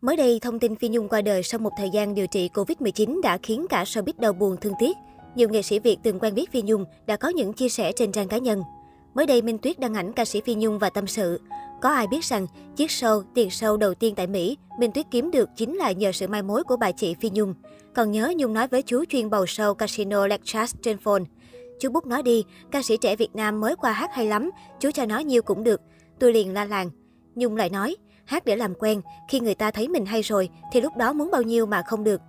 Mới đây, thông tin Phi Nhung qua đời sau một thời gian điều trị Covid-19 đã khiến cả showbiz đau buồn thương tiếc. Nhiều nghệ sĩ Việt từng quen biết Phi Nhung đã có những chia sẻ trên trang cá nhân. Mới đây, Minh Tuyết đăng ảnh ca sĩ Phi Nhung và tâm sự. Có ai biết rằng chiếc show, tiền show đầu tiên tại Mỹ, Minh Tuyết kiếm được chính là nhờ sự mai mối của bà chị Phi Nhung. Còn nhớ Nhung nói với chú chuyên bầu show Casino Lectures trên phone. Chú Bút nói đi, ca sĩ trẻ Việt Nam mới qua hát hay lắm, chú cho nói nhiều cũng được. Tôi liền la làng. Nhung lại nói, hát để làm quen, khi người ta thấy mình hay rồi thì lúc đó muốn bao nhiêu mà không được.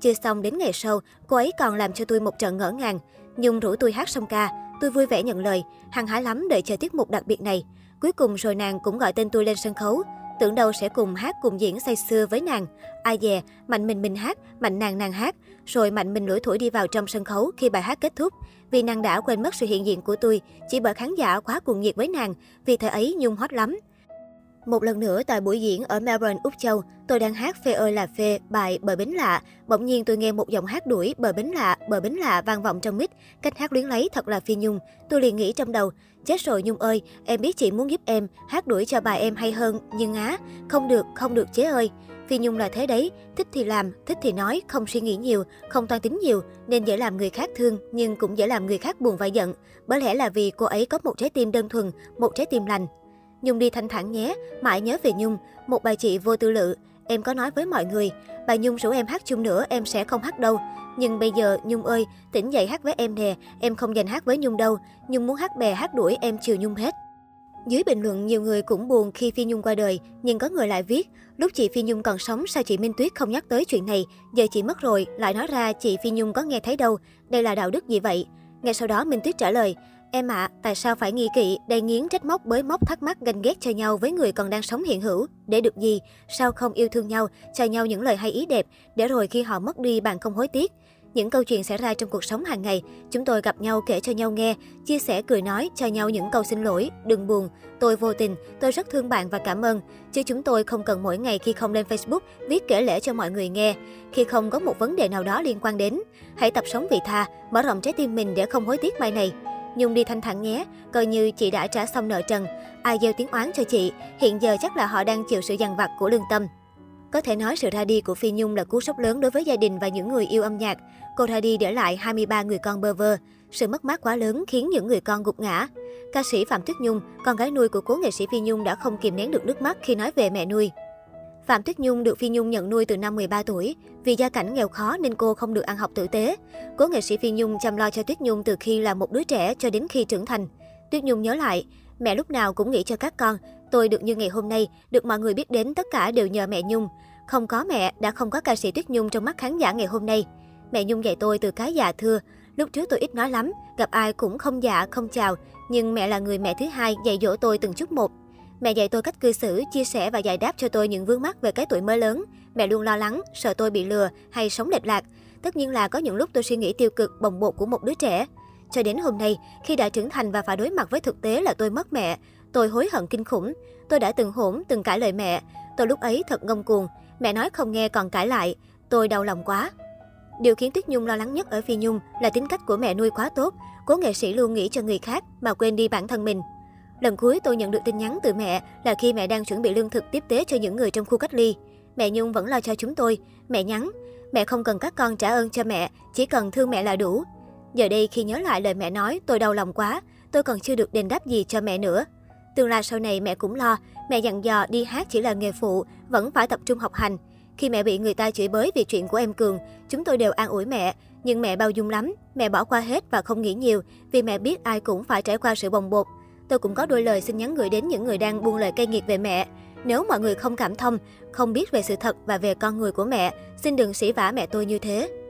Chưa xong đến ngày sau, cô ấy còn làm cho tôi một trận ngỡ ngàng. Nhung rủ tôi hát xong ca, tôi vui vẻ nhận lời, hăng hái lắm đợi chờ tiết mục đặc biệt này. Cuối cùng rồi nàng cũng gọi tên tôi lên sân khấu. Tưởng đâu sẽ cùng hát cùng diễn say sưa với nàng. Ai dè, mạnh mình mình hát, mạnh nàng nàng hát. Rồi mạnh mình lủi thủi đi vào trong sân khấu khi bài hát kết thúc. Vì nàng đã quên mất sự hiện diện của tôi, chỉ bởi khán giả quá cuồng nhiệt với nàng. Vì thời ấy Nhung hot lắm. Một lần nữa tại buổi diễn ở Melbourne, Úc Châu, tôi đang hát Phê ơi là phê, bài Bờ Bến Lạ. Bỗng nhiên tôi nghe một giọng hát đuổi Bờ Bến Lạ, Bờ Bến Lạ vang vọng trong mic. Cách hát luyến lấy thật là phi nhung. Tôi liền nghĩ trong đầu, chết rồi Nhung ơi, em biết chị muốn giúp em, hát đuổi cho bài em hay hơn, nhưng á, không được, không được chế ơi. Phi Nhung là thế đấy, thích thì làm, thích thì nói, không suy nghĩ nhiều, không toan tính nhiều, nên dễ làm người khác thương, nhưng cũng dễ làm người khác buồn và giận. Bởi lẽ là vì cô ấy có một trái tim đơn thuần, một trái tim lành, Nhung đi thanh thản nhé, mãi nhớ về Nhung, một bài chị vô tư lự. Em có nói với mọi người, bà Nhung rủ em hát chung nữa em sẽ không hát đâu. Nhưng bây giờ Nhung ơi, tỉnh dậy hát với em nè, em không dành hát với Nhung đâu. Nhung muốn hát bè hát đuổi em chiều Nhung hết. Dưới bình luận, nhiều người cũng buồn khi Phi Nhung qua đời, nhưng có người lại viết, lúc chị Phi Nhung còn sống sao chị Minh Tuyết không nhắc tới chuyện này, giờ chị mất rồi, lại nói ra chị Phi Nhung có nghe thấy đâu, đây là đạo đức gì vậy? Ngay sau đó Minh Tuyết trả lời, Em ạ, à, tại sao phải nghi kỵ, đầy nghiến trách móc bới móc thắc mắc ganh ghét cho nhau với người còn đang sống hiện hữu? Để được gì? Sao không yêu thương nhau, cho nhau những lời hay ý đẹp, để rồi khi họ mất đi bạn không hối tiếc? Những câu chuyện xảy ra trong cuộc sống hàng ngày, chúng tôi gặp nhau kể cho nhau nghe, chia sẻ cười nói, cho nhau những câu xin lỗi, đừng buồn, tôi vô tình, tôi rất thương bạn và cảm ơn. Chứ chúng tôi không cần mỗi ngày khi không lên Facebook viết kể lễ cho mọi người nghe, khi không có một vấn đề nào đó liên quan đến. Hãy tập sống vị tha, mở rộng trái tim mình để không hối tiếc mai này. Nhung đi thanh thản nhé, coi như chị đã trả xong nợ trần. Ai gieo tiếng oán cho chị, hiện giờ chắc là họ đang chịu sự dằn vặt của lương tâm. Có thể nói sự ra đi của Phi Nhung là cú sốc lớn đối với gia đình và những người yêu âm nhạc. Cô ra đi để lại 23 người con bơ vơ. Sự mất mát quá lớn khiến những người con gục ngã. Ca sĩ Phạm Tuyết Nhung, con gái nuôi của cố nghệ sĩ Phi Nhung đã không kìm nén được nước mắt khi nói về mẹ nuôi. Phạm Tuyết Nhung được Phi Nhung nhận nuôi từ năm 13 tuổi. Vì gia cảnh nghèo khó nên cô không được ăn học tử tế. Cố nghệ sĩ Phi Nhung chăm lo cho Tuyết Nhung từ khi là một đứa trẻ cho đến khi trưởng thành. Tuyết Nhung nhớ lại, mẹ lúc nào cũng nghĩ cho các con. Tôi được như ngày hôm nay, được mọi người biết đến tất cả đều nhờ mẹ Nhung. Không có mẹ, đã không có ca sĩ Tuyết Nhung trong mắt khán giả ngày hôm nay. Mẹ Nhung dạy tôi từ cái già thưa. Lúc trước tôi ít nói lắm, gặp ai cũng không dạ, không chào. Nhưng mẹ là người mẹ thứ hai dạy dỗ tôi từng chút một. Mẹ dạy tôi cách cư xử, chia sẻ và giải đáp cho tôi những vướng mắc về cái tuổi mới lớn. Mẹ luôn lo lắng, sợ tôi bị lừa hay sống lệch lạc. Tất nhiên là có những lúc tôi suy nghĩ tiêu cực, bồng bột của một đứa trẻ. Cho đến hôm nay, khi đã trưởng thành và phải đối mặt với thực tế là tôi mất mẹ, tôi hối hận kinh khủng. Tôi đã từng hỗn, từng cãi lời mẹ. Tôi lúc ấy thật ngông cuồng. Mẹ nói không nghe còn cãi lại. Tôi đau lòng quá. Điều khiến Tuyết Nhung lo lắng nhất ở Phi Nhung là tính cách của mẹ nuôi quá tốt. Cố nghệ sĩ luôn nghĩ cho người khác mà quên đi bản thân mình. Lần cuối tôi nhận được tin nhắn từ mẹ là khi mẹ đang chuẩn bị lương thực tiếp tế cho những người trong khu cách ly. Mẹ Nhung vẫn lo cho chúng tôi. Mẹ nhắn, mẹ không cần các con trả ơn cho mẹ, chỉ cần thương mẹ là đủ. Giờ đây khi nhớ lại lời mẹ nói, tôi đau lòng quá. Tôi còn chưa được đền đáp gì cho mẹ nữa. Tương lai sau này mẹ cũng lo, mẹ dặn dò đi hát chỉ là nghề phụ, vẫn phải tập trung học hành. Khi mẹ bị người ta chửi bới vì chuyện của em Cường, chúng tôi đều an ủi mẹ, nhưng mẹ bao dung lắm, mẹ bỏ qua hết và không nghĩ nhiều, vì mẹ biết ai cũng phải trải qua sự bồng bột. Tôi cũng có đôi lời xin nhắn gửi đến những người đang buông lời cay nghiệt về mẹ. Nếu mọi người không cảm thông, không biết về sự thật và về con người của mẹ, xin đừng sỉ vả mẹ tôi như thế.